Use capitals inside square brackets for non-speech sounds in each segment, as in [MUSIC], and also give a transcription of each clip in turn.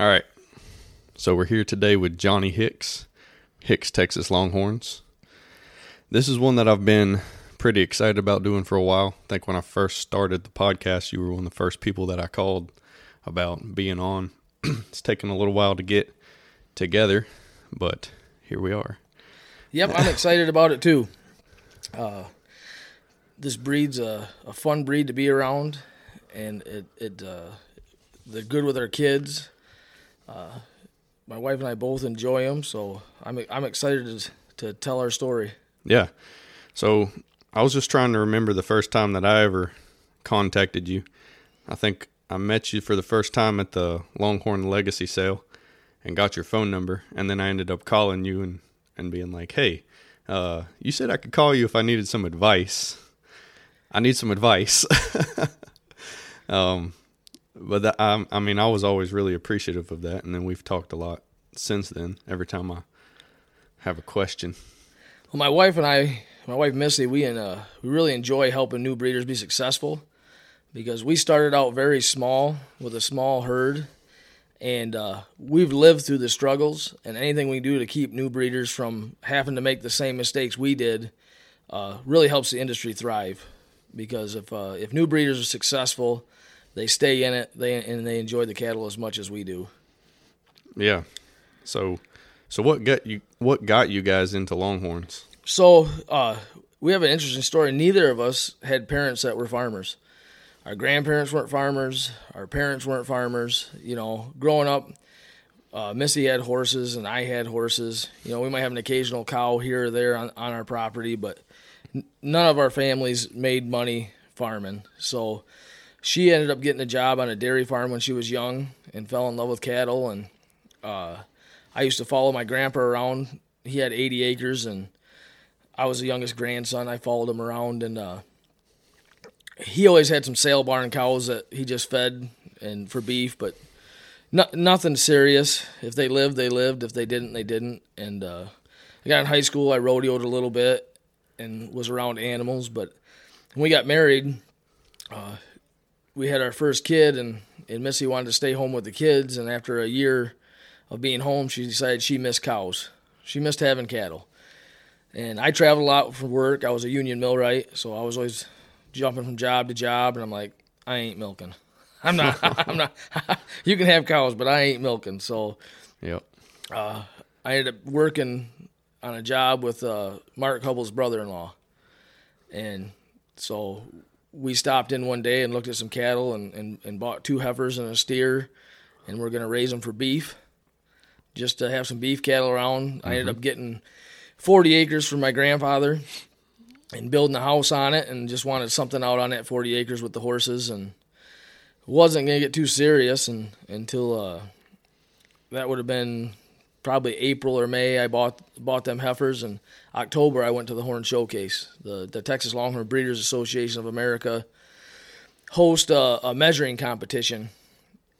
All right. So we're here today with Johnny Hicks, Hicks Texas Longhorns. This is one that I've been pretty excited about doing for a while. I think when I first started the podcast, you were one of the first people that I called about being on. [CLEARS THROAT] it's taken a little while to get together, but here we are. Yep, I'm excited about it too. Uh, this breed's a, a fun breed to be around, and it it uh, they're good with our kids. Uh, my wife and I both enjoy them, so I'm I'm excited to to tell our story. Yeah. So I was just trying to remember the first time that I ever contacted you. I think I met you for the first time at the Longhorn Legacy sale and got your phone number, and then I ended up calling you and and being like, "Hey, uh, you said I could call you if I needed some advice. I need some advice." [LAUGHS] um, but that, I, I mean, I was always really appreciative of that, and then we've talked a lot since then. Every time I have a question. Well, my wife and I, my wife Missy, we and uh, we really enjoy helping new breeders be successful because we started out very small with a small herd and uh, we've lived through the struggles and anything we do to keep new breeders from having to make the same mistakes we did uh, really helps the industry thrive because if uh, if new breeders are successful they stay in it they and they enjoy the cattle as much as we do yeah so so what got you what got you guys into longhorns so uh, we have an interesting story neither of us had parents that were farmers our grandparents weren't farmers, our parents weren't farmers. You know, growing up, uh, Missy had horses and I had horses. You know, we might have an occasional cow here or there on, on our property, but n- none of our families made money farming. So she ended up getting a job on a dairy farm when she was young and fell in love with cattle. And uh, I used to follow my grandpa around. He had 80 acres, and I was the youngest grandson. I followed him around, and uh, he always had some sale barn cows that he just fed and for beef, but no, nothing serious. If they lived, they lived. If they didn't, they didn't. And uh, I got in high school. I rodeoed a little bit and was around animals. But when we got married, uh, we had our first kid, and, and Missy wanted to stay home with the kids. And after a year of being home, she decided she missed cows. She missed having cattle. And I traveled a lot for work. I was a union millwright, so I was always jumping from job to job, and I'm like, I ain't milking. [LAUGHS] I'm not. [LAUGHS] I'm not. [LAUGHS] you can have cows, but I ain't milking. So, yep. Uh, I ended up working on a job with uh, Mark Hubble's brother-in-law, and so we stopped in one day and looked at some cattle and, and, and bought two heifers and a steer, and we're gonna raise them for beef, just to have some beef cattle around. Mm-hmm. I ended up getting 40 acres from my grandfather and building a house on it and just wanted something out on that 40 acres with the horses and wasn't going to get too serious and until uh, that would have been probably April or May I bought bought them heifers. And October I went to the horn showcase the the Texas Longhorn Breeders Association of America host a, a measuring competition.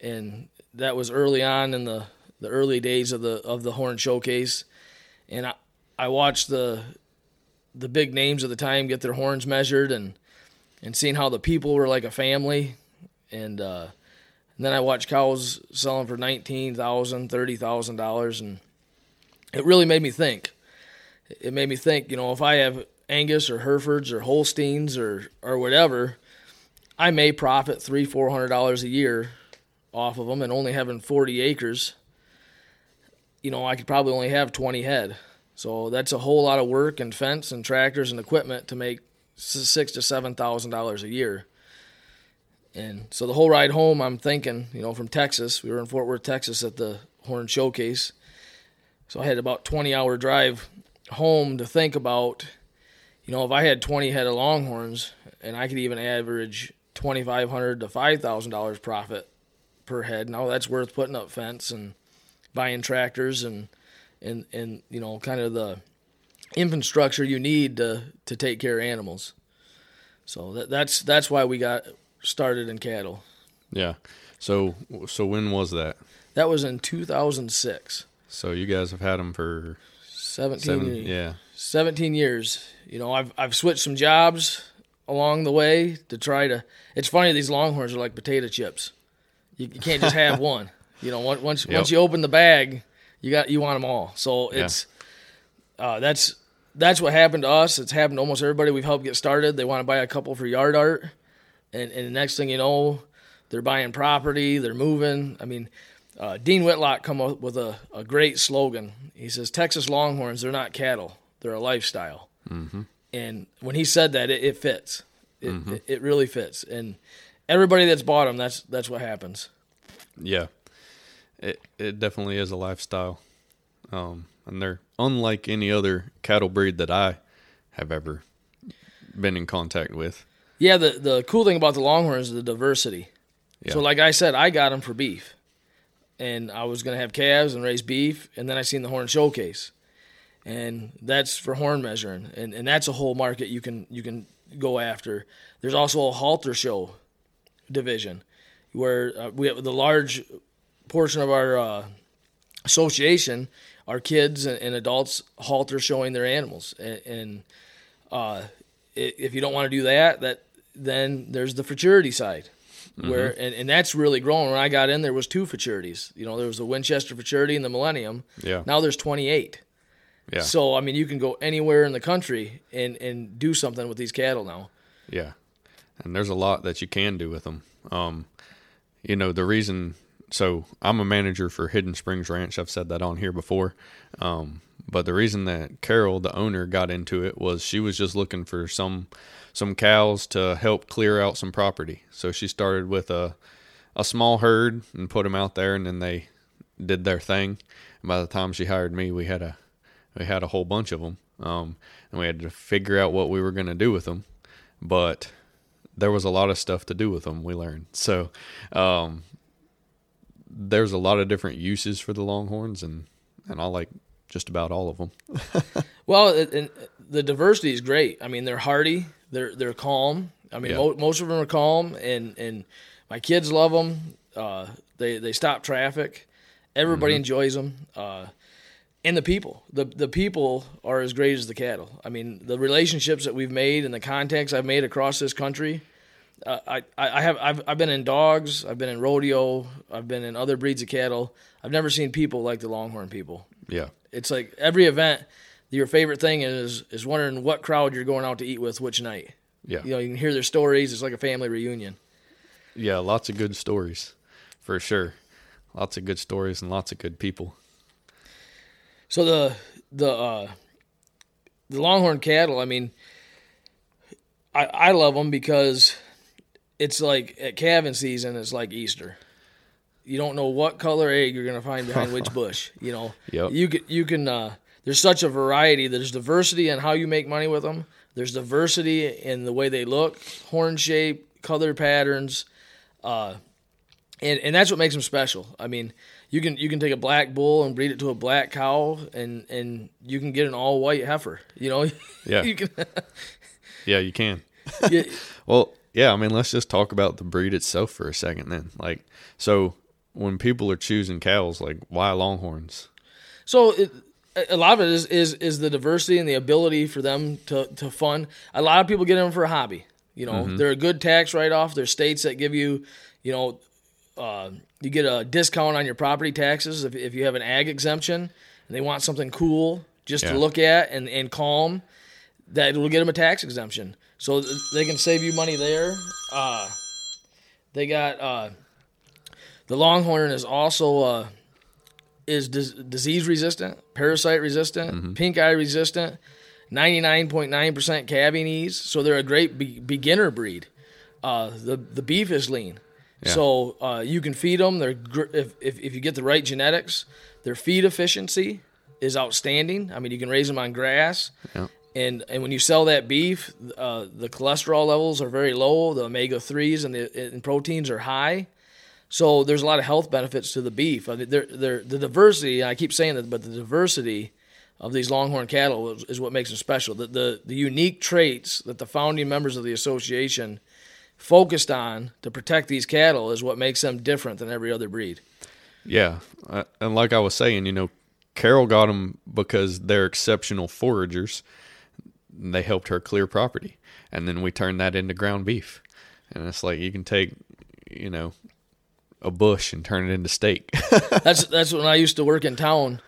And that was early on in the the early days of the of the horn showcase. And I I watched the the big names of the time get their horns measured and and seeing how the people were like a family. And uh, and then I watched cows selling for nineteen thousand, thirty thousand dollars, and it really made me think. It made me think, you know, if I have Angus or Herefords or Holsteins or or whatever, I may profit three, four hundred dollars a year off of them, and only having forty acres. You know, I could probably only have twenty head. So that's a whole lot of work and fence and tractors and equipment to make six to seven thousand dollars a year. And so the whole ride home, I'm thinking, you know, from Texas, we were in Fort Worth, Texas, at the Horn Showcase. So I had about 20 hour drive home to think about, you know, if I had 20 head of Longhorns and I could even average 2,500 to 5,000 dollars profit per head. Now that's worth putting up fence and buying tractors and and and you know kind of the infrastructure you need to to take care of animals. So that, that's that's why we got started in cattle. Yeah. So so when was that? That was in 2006. So you guys have had them for 17 seven, yeah. 17 years. You know, I've I've switched some jobs along the way to try to It's funny these longhorns are like potato chips. You, you can't just have [LAUGHS] one. You know, once once, Yep. once you open the bag, you got you want them all. So Yeah. it's uh, that's that's what happened to us. It's happened to almost everybody we've helped get started. They want to buy a couple for yard art, and and the next thing you know, they're buying property. They're moving. I mean. Uh, Dean Whitlock come up with a, a great slogan. He says, "Texas Longhorns, they're not cattle; they're a lifestyle." Mm-hmm. And when he said that, it, it fits. It, it, it really fits. And everybody that's bought them, that's that's what happens. Yeah, it it definitely is a lifestyle, um, and they're unlike any other cattle breed that I have ever been in contact with. Yeah, the the cool thing about the Longhorns is the diversity. Yeah. So, like I said, I got them for beef, and I was gonna have calves and raise beef, and then I seen the horn showcase, and that's for horn measuring, and and that's a whole market you can you can go after. There's also a halter show division, where uh, we have the large portion of our uh, association are kids and, and adults halter showing their animals, and, and uh, if you don't want to do that, that then there's the futurity side, where and, and that's really growing. When I got in, there was two futurities. You know, there was the Winchester futurity and the Millennium. Yeah. Now there's 28. Yeah, So I mean, you can go anywhere in the country and and do something with these cattle now. yeah, and there's a lot that you can do with them. Um, you know the reason. So I'm a manager for Hidden Springs Ranch. I've said that on here before. Um, but the reason that Carol, the owner, got into it was she was just looking for some some cows to help clear out some property. So she started with a a small herd and put them out there, and then they did their thing. And by the time she hired me, we had a we had a whole bunch of them, um, and we had to figure out what we were going to do with them. But there was a lot of stuff to do with them. We learned so. Um, there's a lot of different uses for the Longhorns, and and I like just about all of them. [LAUGHS] Well, and the diversity is great. I mean, they're hardy. They're they're calm. I mean, Yeah. mo- most of them are calm, and and my kids love them. Uh, they they stop traffic. Everybody enjoys them. Uh, and the people, the the people are as great as the cattle. I mean, the relationships that we've made and the contacts I've made across this country. Uh, I, I have I've, I've been in dogs, I've been in rodeo, I've been in other breeds of cattle. I've never seen people like the Longhorn people. Yeah, It's like every event, your favorite thing is is wondering what crowd you're going out to eat with which night. yeah, You know, you can hear their stories. It's like a family reunion. yeah. Lots of good stories, for sure. Lots of good stories and lots of good people. So the the uh, the Longhorn cattle, I mean, I I love them because it's like at calving season, it's like Easter. You don't know what color egg you're gonna find behind which [LAUGHS] bush. You know, Yep. you can you can. Uh, there's such a variety. There's diversity in how you make money with them. There's diversity in the way they look, horn shape, color patterns, uh, and and that's what makes them special. I mean, you can you can take a black bull and breed it to a black cow, and and you can get an all white heifer. You know, [LAUGHS] Yeah. you can. Yeah, you can. yeah, [LAUGHS] Well, yeah, I mean, let's just talk about the breed itself for a second then. Like, so when people are choosing cows, like, why Longhorns? So it, a lot of it is, is is the diversity and the ability for them to to fund. A lot of people get them for a hobby. You know, they're a good tax write off. There's states that give you, you know, uh, you get a discount on your property taxes if if you have an ag exemption and they want something cool just Yeah. to look at and and calm. That will get them a tax exemption, so they can save you money there. Uh, they got uh, the Longhorn is also. Uh, is dis- disease resistant, parasite resistant, pink eye resistant, 99.9% calving ease. So they're a great be- beginner breed. Uh, the the beef is lean, Yeah. so uh, you can feed them. They're gr- if, if if you get the right genetics, their feed efficiency is outstanding. I mean, you can raise them on grass. Yeah. And, and when you sell that beef, uh, the cholesterol levels are very low. The omega threes and the and proteins are high. So there's a lot of health benefits to the beef. I mean, they're, they're, the diversity, I keep saying that, but the diversity of these longhorn cattle is, is what makes them special. The, the, the unique traits that the founding members of the association focused on to protect these cattle is what makes them different than every other breed. Yeah, uh, and like I was saying, you know, Carol got them because they're exceptional foragers. They helped her clear property, and then we turned that into ground beef. And it's like you can take, you know, a bush and turn it into steak. [LAUGHS] that's that's when I used to work in town.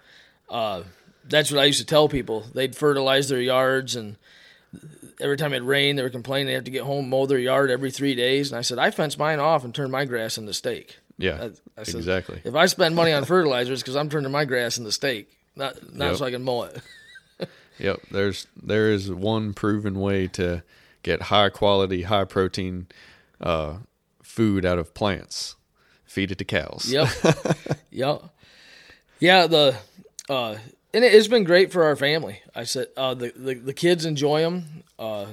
Uh, that's what I used to tell people. They'd fertilize their yards, and every time it rained, they were complaining they have to get home mow their yard every three days. And I said, I fence mine off and turn my grass into steak. yeah, I said, exactly. If I spend money on [LAUGHS] fertilizers, because I'm turning my grass into steak, not not Yep. so I can mow it. [LAUGHS] Yep. There's there is one proven way to get high quality, high protein uh, food out of plants. Feed it to cows. Yep. [LAUGHS] yep. Yeah, the uh and it, it's been great for our family. I said uh the the, the kids enjoy them. Uh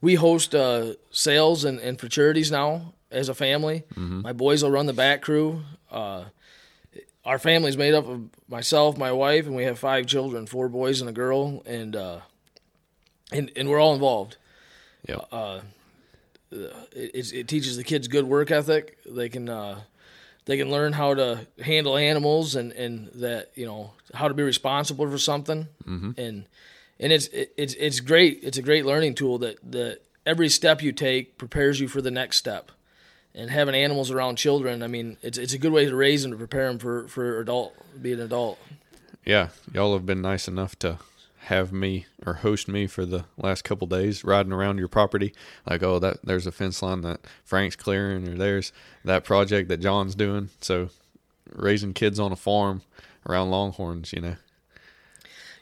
we host uh sales and, and for charities now as a family. My boys will run the back crew. Uh our family's made up of myself, my wife, and we have five children, four boys and a girl, and uh and, and we're all involved. Yep. it, it teaches the kids good work ethic. They can uh, they can learn how to handle animals and, and that you know how to be responsible for something. Mm-hmm. And and it's it, it's it's great. It's a great learning tool that that every step you take prepares you for the next step. And having animals around children, I mean, it's it's a good way to raise them to prepare them for for adult be an adult. yeah, y'all have been nice enough to have me or host me for the last couple days riding around your property. Like, oh, that there's a fence line that Frank's clearing, or there's that project that John's doing. So, raising kids on a farm around Longhorns, you know,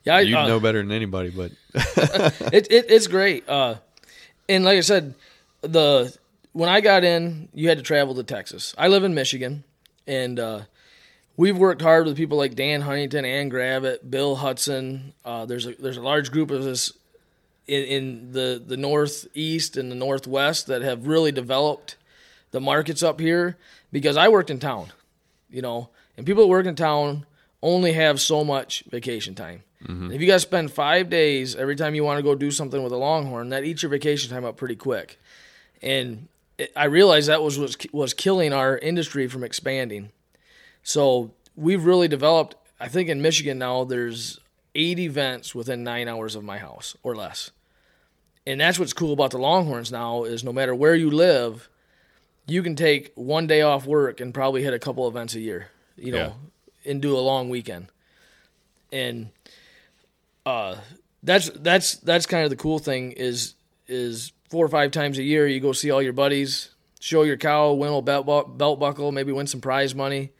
Yeah, I, you uh, know better than anybody. But [LAUGHS] it, it it's great. Uh, and like I said, the when I got in, you had to travel to Texas. I live in Michigan, and uh, we've worked hard with people like Dan Huntington, Ann Gravitt, Bill Hudson. Uh, there's a there's a large group of us in, in the the northeast and the northwest that have really developed the markets up here because I worked in town, you know, and people that work in town only have so much vacation time. If you guys spend five days every time you want to go do something with a longhorn, that eats your vacation time up pretty quick. And it, I realized that was was was killing our industry from expanding. So we've really developed. I think in Michigan now there's eight events within nine hours of my house or less. And that's what's cool about the Longhorns now is no matter where you live, you can take one day off work and probably hit a couple events a year, you know, and do a long weekend. And uh that's that's that's kind of the cool thing is is four or five times a year you go see all your buddies, show your cow, win a belt, bu- belt buckle, maybe win some prize money.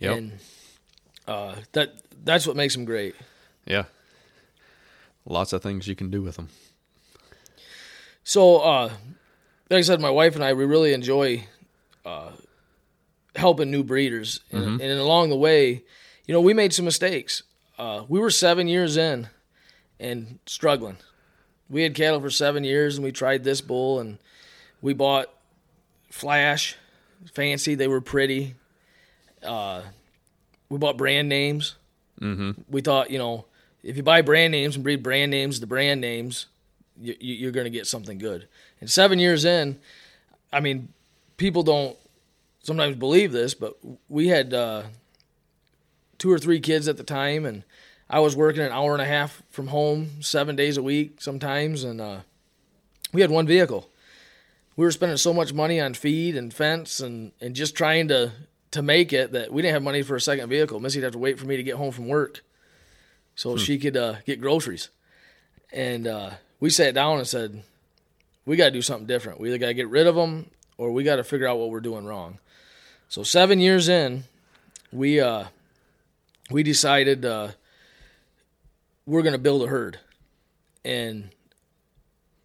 Yep. And uh, that that's what makes them great. yeah, lots of things you can do with them. So, uh, like I said, my wife and I we really enjoy uh, helping new breeders, and, and along the way, you know, we made some mistakes. Uh, we were seven years in and struggling. We had cattle for seven years, and we tried this bull, and we bought Flash, fancy. They were pretty. Uh, we bought brand names. Mm-hmm. We thought, you know, if you buy brand names and breed brand names, the brand names, you, you- you're going to get something good. And seven years in, I mean, people don't sometimes believe this, but we had uh, two or three kids at the time, and I was working an hour and a half from home, seven days a week sometimes, and uh, we had one vehicle. We were spending so much money on feed and fence and, and just trying to to make it that we didn't have money for a second vehicle. Missy'd have to wait for me to get home from work so she could uh, get groceries. And uh, we sat down and said, we got to do something different. We either got to get rid of them or we got to figure out what we're doing wrong. So seven years in, we uh, we decided uh, we're going to build a herd, and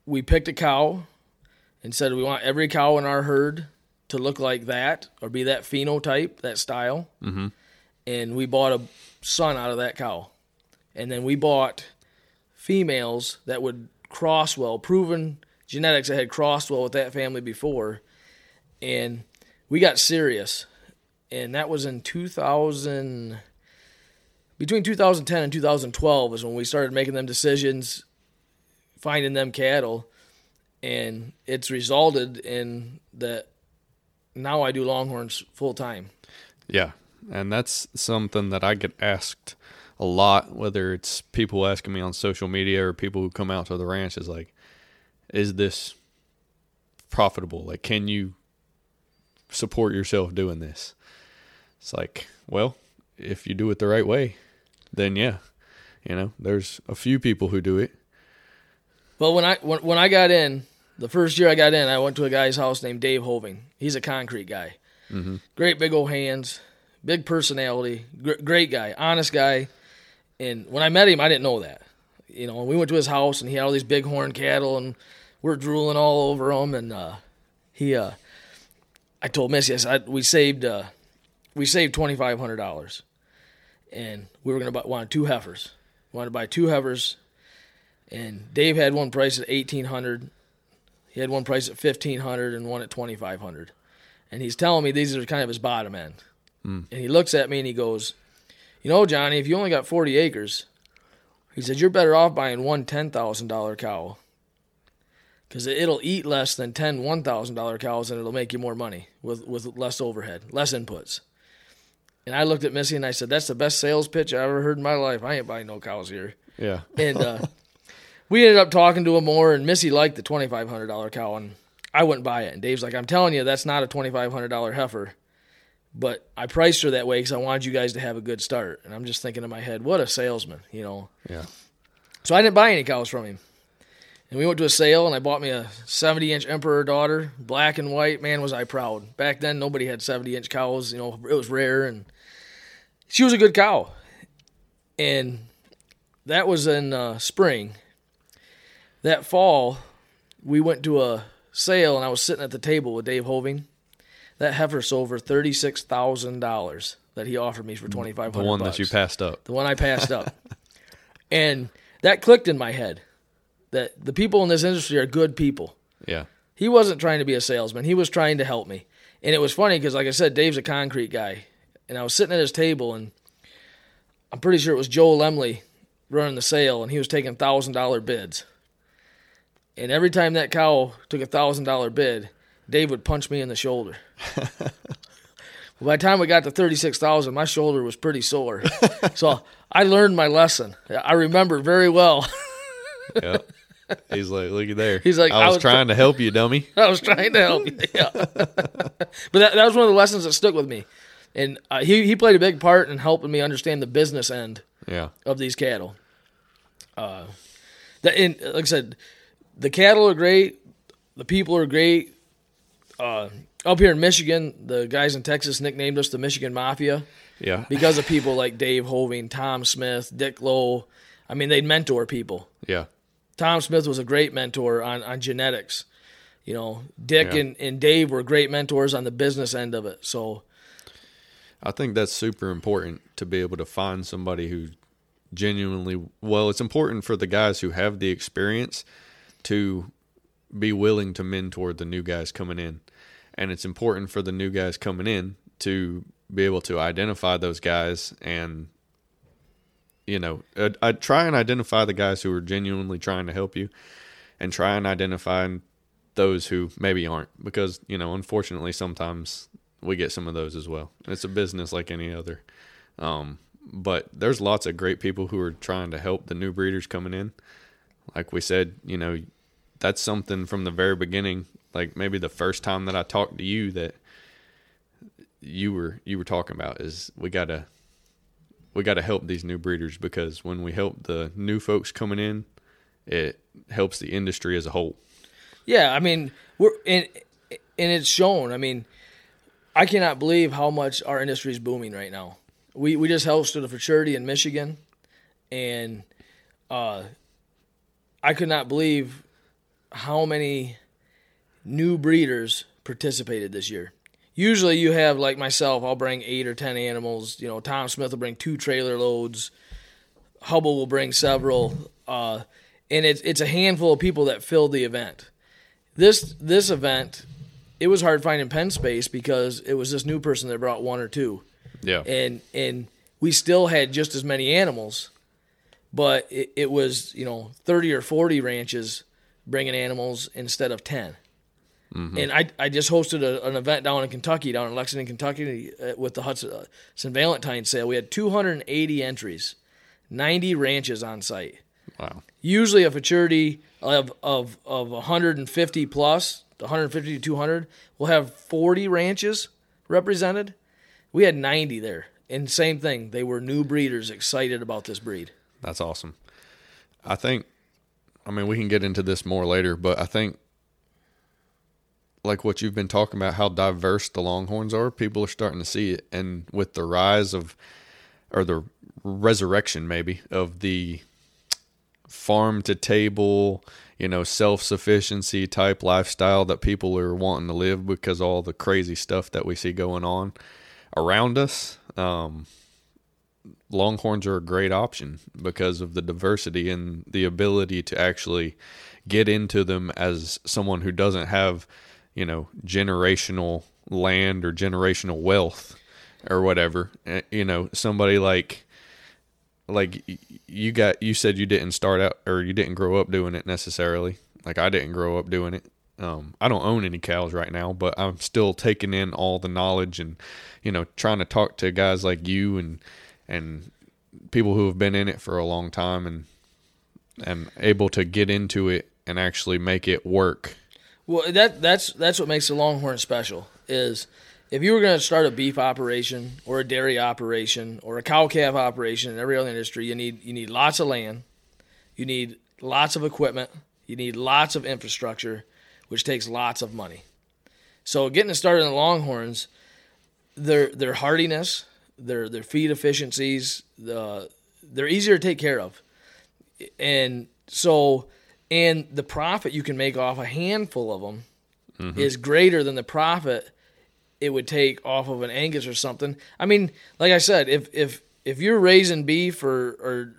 we picked a cow and said we want every cow in our herd to look like that or be that phenotype, that style. Mm-hmm. And we bought a son out of that cow, and then we bought females that would cross well, proven genetics that had crossed well with that family before, and we got serious, and that was in 2000. Between 2010 and 2012 is when we started making them decisions, finding them cattle, and it's resulted in that now I do Longhorns full time. Yeah, and that's something that I get asked a lot. Whether it's people asking me on social media or people who come out to the ranch, is like, "Is this profitable? Like, can you support yourself doing this? It's like, well, if you do it the right way, then yeah, you know, there's a few people who do it. Well, when I when, when I got in, the first year I got in, I went to a guy's house named Dave Hoving. He's a concrete guy. Mm-hmm. Great big old hands, big personality, gr- great guy, honest guy. And when I met him, I didn't know that. You know, we went to his house and he had all these big horn cattle and we're drooling all over them. And uh, he, uh, I told Missy, I said, we saved, uh, we saved twenty five hundred dollars, and we were gonna buy wanted two heifers. Wanted to buy two heifers, and Dave had one price at eighteen hundred. He had one price at fifteen hundred and one at twenty five hundred. And he's telling me these are kind of his bottom end. Hmm. And he looks at me and he goes, You know, Johnny, if you only got 40 acres, he said, You're better off buying one $10,000 cow because it'll eat less than 10 $1,000 cows and it'll make you more money with, with less overhead, less inputs. And I looked at Missy and I said, That's the best sales pitch I ever heard in my life. I ain't buying no cows here. Yeah. And uh, [LAUGHS] we ended up talking to him more, and Missy liked the $2,500 cow, and I wouldn't buy it. And Dave's like, I'm telling you, that's not a $2,500 heifer. But I priced her that way because I wanted you guys to have a good start. And I'm just thinking in my head, what a salesman, you know. Yeah. So I didn't buy any cows from him. And we went to a sale, and I bought me a 70 inch Emperor daughter, black and white. Man, was I proud. Back then, nobody had 70 inch cows. You know, it was rare, and she was a good cow. And that was in uh, spring. That fall, we went to a sale, and I was sitting at the table with Dave Hoving. That heifer sold for thirty-six thousand dollars that he offered me for twenty-five The hundred. one that you passed up. the one I passed up, [LAUGHS] and that clicked in my head that the people in this industry are good people. Yeah. He wasn't trying to be a salesman. He was trying to help me. And it was funny because, like I said, Dave's a concrete guy. And I was sitting at his table, and I'm pretty sure it was Joe Lemley running the sale, and he was taking $1,000 bids. And every time that cow took a $1,000 bid, Dave would punch me in the shoulder. [LAUGHS] By the time we got to 36,000, my shoulder was pretty sore. so I learned my lesson. I remember very well. [LAUGHS] Yeah. He's like, look at there. He's like, I I was, was trying to help you, dummy. [LAUGHS] I was trying to help you. Yeah. but that, that was one of the lessons that stuck with me. And uh, he, he played a big part in helping me understand the business end Yeah. of these cattle. Uh, that, and like I said, the cattle are great. The people are great. Uh, up here in Michigan, the guys in Texas nicknamed us the Michigan Mafia Yeah. because of people like Dave Hoving, Tom Smith, Dick Lowe. I mean, they'd mentor people. Yeah. Tom Smith was a great mentor on, on genetics. You know, Dick Yeah. and, and Dave were great mentors on the business end of it. So, I think that's super important to be able to find somebody who genuinely well, it's important for the guys who have the experience to be willing to mentor the new guys coming in. And it's important for the new guys coming in to be able to identify those guys and you know, I, I try and identify the guys who are genuinely trying to help you and try and identify those who maybe aren't because, you know, unfortunately sometimes we get some of those as well. It's a business like any other. Um, but there's lots of great people who are trying to help the new breeders coming in. Like we said, you know, that's something from the very beginning, like maybe the first time that I talked to you that you were you were talking about is we gotta we gotta help these new breeders because when we help the new folks coming in, it helps the industry as a whole. yeah, I mean, we're and and it's shown. I mean, I cannot believe how much our industry is booming right now. We we just hosted a futurity in Michigan, and uh, I could not believe how many new breeders participated this year. Usually, you have like myself. I'll bring eight or ten animals. You know, Tom Smith will bring two trailer loads. Hubble will bring several, uh, and it's it's a handful of people that fill the event. This this event, it was hard finding pen space because it was this new person that brought one or two Yeah. and and we still had just as many animals, but it, it was you know thirty or forty ranches bringing animals instead of 10 And I I just hosted a, an event down in Kentucky, down in Lexington, Kentucky, uh, with the Hudson uh, St. Valentine sale. We had 280 entries, 90 ranches on site wow. usually a futurity of of of 150 plus 150 to 200, we'll have 40 ranches represented. We had 90 there. And same thing, they were new breeders excited about this breed. That's awesome. I think, I mean, we can get into this more later, but I think, like what you've been talking about, how diverse the Longhorns are, people are starting to see it. And with the rise of, or the resurrection maybe, of the farm to table, you know, self sufficiency type lifestyle that people are wanting to live because all the crazy stuff that we see going on around us. Um, Longhorns are a great option because of the diversity and the ability to actually get into them as someone who doesn't have, you know, generational land or generational wealth or whatever. Eh, you know, somebody like like you got you said you didn't start out or you didn't grow up doing it necessarily. Like I didn't grow up doing it. Um, I don't own any cows right now, but I'm still taking in all the knowledge and you know trying to talk to guys like you and and people who have been in it for a long time and and able to get into it and actually make it work. Well, that that's that's what makes the Longhorn special is if you were going to start a beef operation or a dairy operation or a cow calf operation in every other industry, you need you need lots of land, you need lots of equipment, you need lots of infrastructure, which takes lots of money. So getting it started in the Longhorns, their their hardiness, their their feed efficiencies, the they're easier to take care of, and so and the profit you can make off a handful of them mm-hmm. is greater than the profit it would take off of an Angus or something. I mean, like I said, if if if you're raising beef or,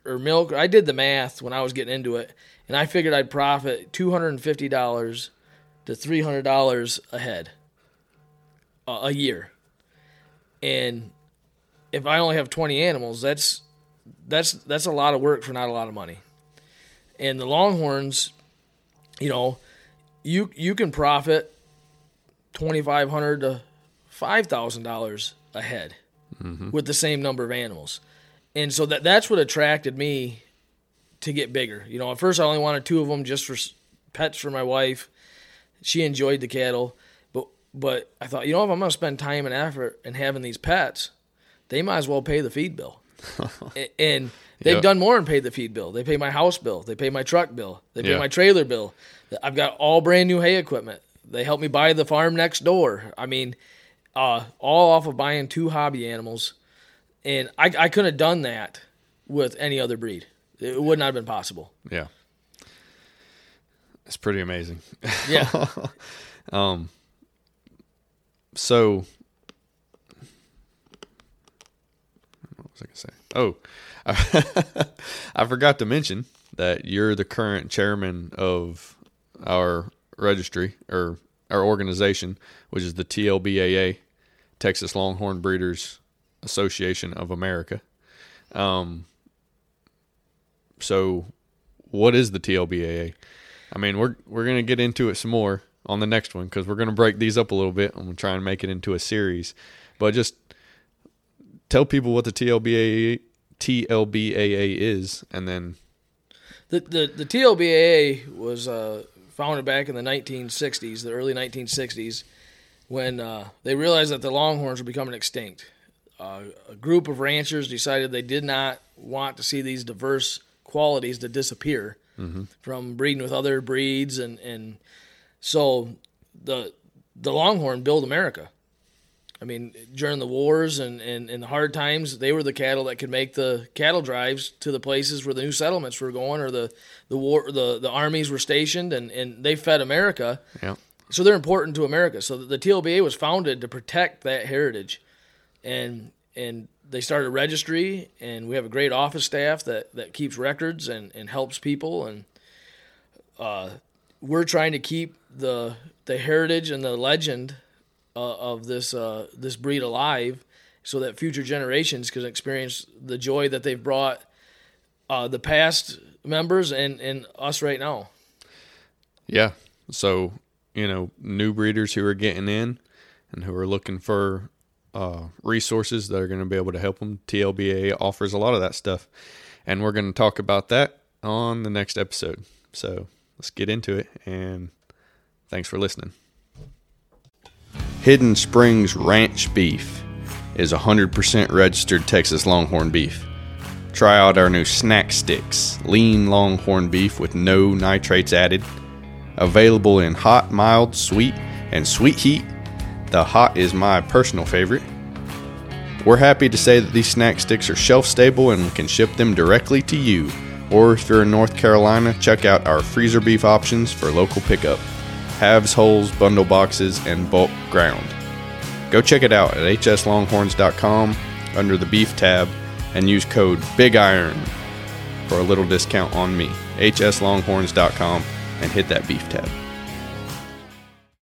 or, or milk, I did the math when I was getting into it, and I figured I'd profit two hundred and fifty dollars to three hundred dollars a head uh, a year, and if I only have twenty animals, that's that's that's a lot of work for not a lot of money. And the Longhorns, you know, you you can profit twenty five hundred to five thousand dollars a head mm-hmm. with the same number of animals, and so that that's what attracted me to get bigger. You know, at first I only wanted two of them just for pets for my wife. She enjoyed the cattle, but but I thought, you know, if I'm going to spend time and effort in having these pets, they might as well pay the feed bill. [LAUGHS] and they've yep. done more and paid the feed bill. They pay my house bill. They pay my truck bill. They pay my trailer bill. I've got all brand new hay equipment. They help me buy the farm next door. I mean, uh, all off of buying two hobby animals, and I, I couldn't have done that with any other breed. It would not have been possible. Yeah, it's pretty amazing. [LAUGHS] Yeah. um. So, what was I gonna say? Oh, I, [LAUGHS] I forgot to mention that you're the current chairman of our registry or our organization, which is the TLBAA, Texas Longhorn Breeders Association of America. Um, so, what is the TLBAA? I mean, we're we're gonna get into it some more on the next one because we're gonna break these up a little bit. I'm gonna try and make it into a series, but just tell people what the TLBAA TLBAA is, and then the the, the TLBAA was uh, founded back in the 1960s, the early 1960s when uh, they realized that the Longhorns were becoming extinct. Uh, a group of ranchers decided they did not want to see these diverse qualities to disappear mm-hmm. from breeding with other breeds, and, and so the the Longhorn built America. I mean, during the wars and, and, and the hard times, they were the cattle that could make the cattle drives to the places where the new settlements were going, or the the war the, the armies were stationed, and, and they fed America. Yeah. So they're important to America. So the TLBA was founded to protect that heritage, and and they started a registry, and we have a great office staff that that keeps records and and helps people, and uh, we're trying to keep the the heritage and the legend uh, of this uh, this breed alive, so that future generations can experience the joy that they've brought uh, the past members and and us right now. Yeah. So you know new breeders who are getting in and who are looking for uh, resources that are going to be able to help them. TLBA offers a lot of that stuff, and we're going to talk about that on the next episode. So let's get into it, and thanks for listening. Hidden Springs Ranch Beef is 100% registered Texas Longhorn beef. Try out our new snack sticks, lean longhorn beef with no nitrates added. Available in hot, mild, sweet, and sweet heat. The hot is my personal favorite. We're happy to say that these snack sticks are shelf stable and we can ship them directly to you. Or if you're in North Carolina, check out our freezer beef options for local pickup halves, wholes, bundle boxes, and bulk ground. Go check it out at hslonghorns.com under the beef tab and use code BIGIRON for a little discount on me. hslonghorns.com and hit that beef tab.